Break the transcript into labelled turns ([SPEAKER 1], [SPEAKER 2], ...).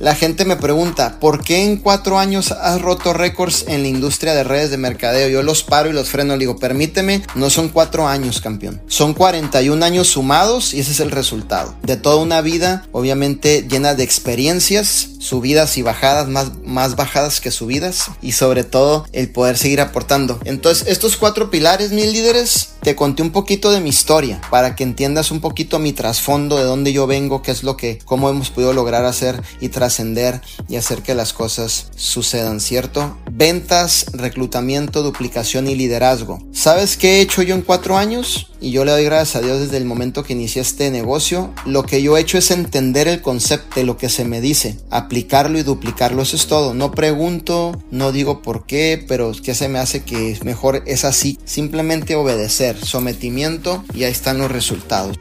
[SPEAKER 1] La gente me pregunta, ¿por qué en cuatro años has roto récords en la industria de redes de mercadeo? Yo los paro y los freno. Le digo, permíteme, no son cuatro años, campeón. Son 41 años sumados y ese es el resultado. De toda una vida, obviamente llena de experiencias, subidas y bajadas, más, más bajadas que subidas. Y sobre todo, el poder seguir aportando. Entonces, estos cuatro pilares, mis líderes, te conté un poquito de mi historia para que entiendas un poquito mi trasfondo, de dónde yo vengo, qué es lo que, cómo hemos podido lograr hacer y trascender y hacer que las cosas sucedan, ¿cierto? Ventas, reclutamiento, duplicación y liderazgo. ¿Sabes qué he hecho yo en cuatro años? Y yo le doy gracias a Dios desde el momento que inicié este negocio. Lo que yo he hecho es entender el concepto de lo que se me dice, aplicarlo y duplicarlo. Eso es todo. No pregunto, no digo por qué, pero que se me hace que mejor es así. Simplemente obedecer, sometimiento y ahí están los resultados.